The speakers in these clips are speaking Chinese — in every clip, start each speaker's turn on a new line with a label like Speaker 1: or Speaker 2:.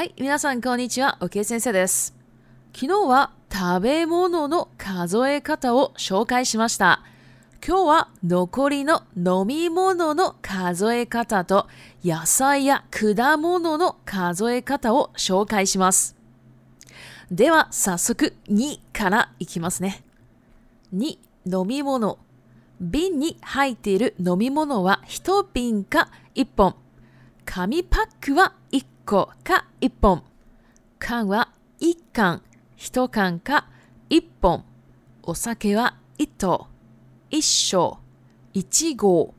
Speaker 1: はい、皆さんこんにちは、おけい先生です。昨日は食べ物の数え方を紹介しました。今日は残りの飲み物の数え方と野菜や果物の数え方を紹介します。では早速2からいきますね。2飲み物瓶に入っている飲み物は1瓶か1本紙パックは1個か1本。缶は1缶、1缶か1本。お酒は1頭、1升、1合、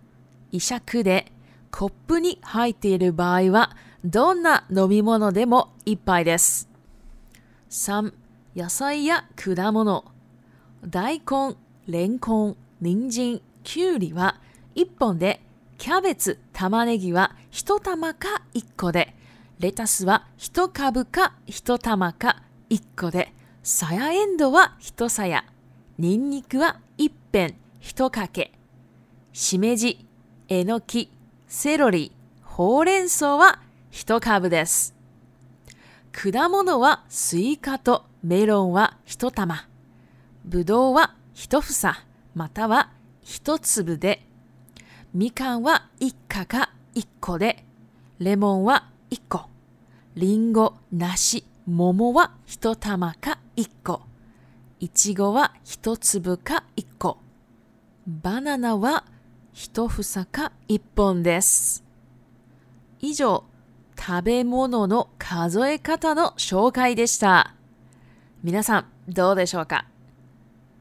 Speaker 1: 者尺でコップに入っている場合は、どんな飲み物でも1杯です。3. 野菜や果物。大根、レンコン、人参、きゅうりは1本で、キャベツ、玉ねぎは1玉か1個で、レタスは1株か1玉か1個で、さやエンドは1さや、にんにくは1辺1かけ、しめじ、えのき、セロリ、ほうれん草は1株です。果物はスイカとメロンは1玉、ぶどうは1房または1粒で、みかんは一かか1個で、レモンは1個。りんご、梨、桃は一玉か一個。いちごは一粒か一個。バナナは一房か一本です。以上、食べ物の数え方の紹介でした。皆さん、どうでしょうか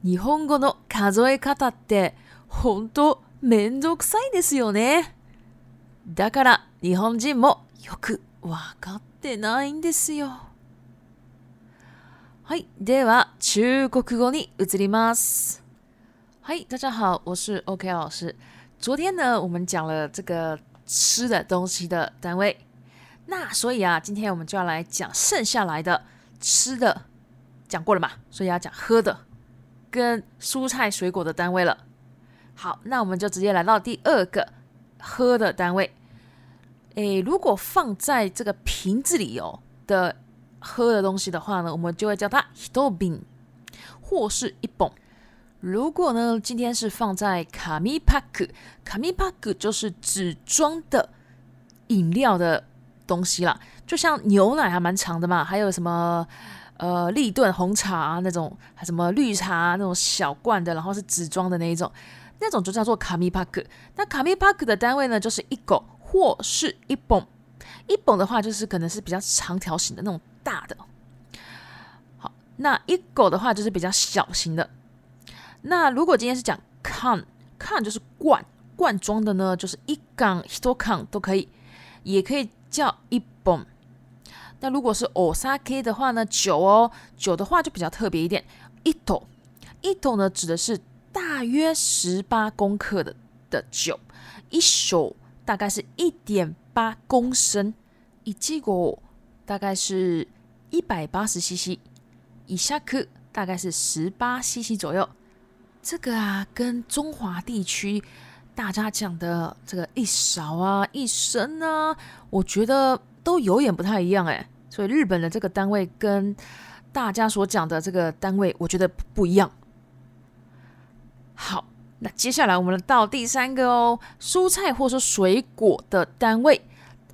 Speaker 1: 日本語の数え方って本当めんどくさいですよね。だから日本人もよくわかっててないんですよ。はい、では中国語に移ります。はい，大家好，我是 OK 老师。昨天呢，我们讲了这个吃的东西的单位。那所以啊，今天我们就要来讲剩下来的吃的，讲过了嘛，所以要讲喝的跟蔬菜水果的单位了。好，那我们就直接来到第二个喝的单位。诶，如果放在这个瓶子里哦的喝的东西的话呢，我们就会叫它一多瓶，或是一泵。如果呢，今天是放在卡米帕克，卡米帕克就是纸装的饮料的东西啦，就像牛奶还蛮长的嘛，还有什么呃立顿红茶那种，还什么绿茶那种小罐的，然后是纸装的那一种，那种就叫做卡米帕克。那卡米帕克的单位呢，就是一狗。或是一泵，一泵的话就是可能是比较长条形的那种大的。好，那一狗的话就是比较小型的。那如果今天是讲 c a n c a n 就是罐罐装的呢，就是一缸、一多 kan 都可以，也可以叫一泵。那如果是 s a k 的话呢，酒哦酒的话就比较特别一点，一桶一桶呢指的是大约十八公克的的酒，一手。大概是一点八公升，一吉果大概是一百八十 CC，以下克大概是十八 CC 左右。这个啊，跟中华地区大家讲的这个一勺啊、一升啊，我觉得都有点不太一样哎。所以日本的这个单位跟大家所讲的这个单位，我觉得不一样。好。那接下来我们到第三个哦，蔬菜或者说水果的单位，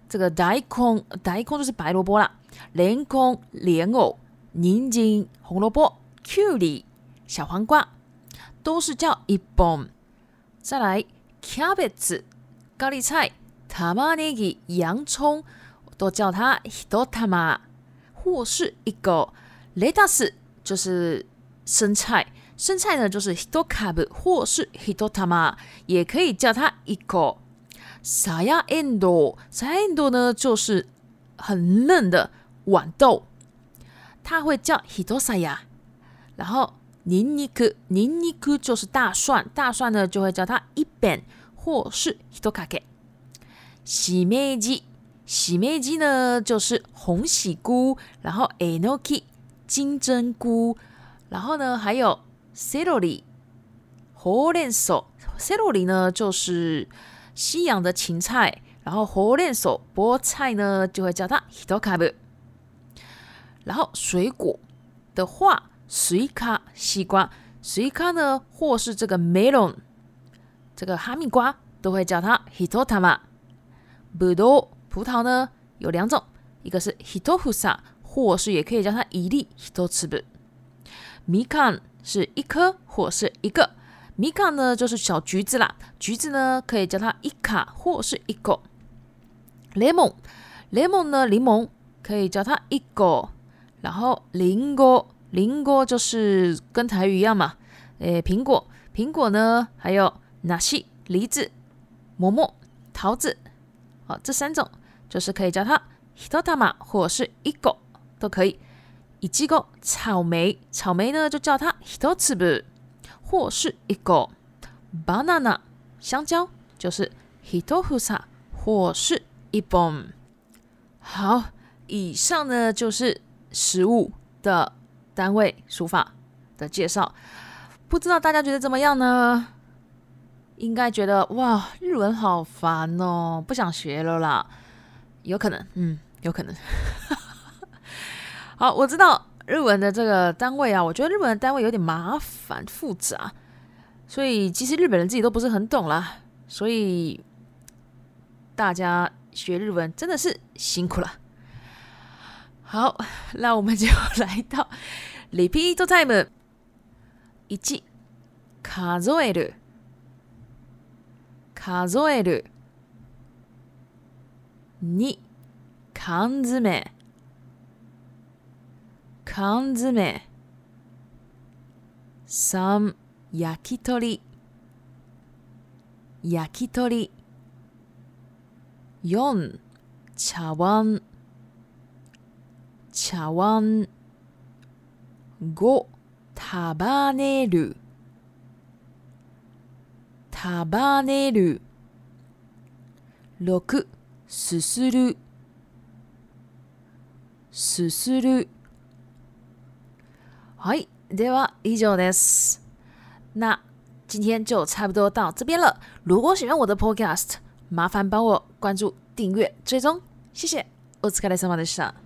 Speaker 1: 这个 daikon，daikon 就是白萝卜啦莲 e 莲藕 n i 红萝卜 k u r 小黄瓜，都是叫一磅。再来，cabbage 高丽菜，tamarii 洋葱，都叫它 hidotama，或是一个雷达是就是生菜。生菜呢，就是ヒトカブ或是ヒ a タマ，也可以叫它一個サヤエンド。サ endo 呢，就是很嫩的豌豆，它会叫ヒトサヤ。然后 n i n i k ク就是大蒜，大蒜呢就会叫它 b ペ n 或是ヒトカケ。洗面机，洗面机呢就是红喜菇，然后 enoki 金针菇，然后呢还有。Celery, h o 手 s e r celery 呢，就是西洋的芹菜，然后 h o 手菠菜呢，就会叫它 hitokabe。然后水果的话，水卡西瓜，水卡呢，或是这个 melon，这个哈密瓜，都会叫它 hitotama。葡萄，葡萄呢有两种，一个是 hitofusa，或是也可以叫它一粒 hitotsu b。mi a n 是一颗或是一个，mi a n 呢就是小橘子啦，橘子呢可以叫它一卡或是一个 lemon，lemon 呢柠檬可以叫它一个，然后りんごり就是跟台语一样嘛，诶苹果苹果呢还有な西，梨子、馍馍、桃子，好这三种就是可以叫它 hitatama 或是一个都可以。一个草莓，草莓呢就叫它ひとつぶ，或是一个 banana 香蕉就是ひと u s a 或是一本。好，以上呢就是食物的单位书法的介绍，不知道大家觉得怎么样呢？应该觉得哇，日文好烦哦，不想学了啦。有可能，嗯，有可能。好，我知道日文的这个单位啊，我觉得日本的单位有点麻烦复杂，所以其实日本人自己都不是很懂啦。所以大家学日文真的是辛苦了。好，那我们就来到 repeat time，一数える、数える、二缶詰。缶詰3焼き鳥焼き鳥4茶碗茶碗5束ねる束ねる6すするすする Hi, there are eagerness。那今天就差不多到这边了。如果喜欢我的 Podcast，麻烦帮我关注、订阅、追踪，谢谢。Otsukaresama deshita。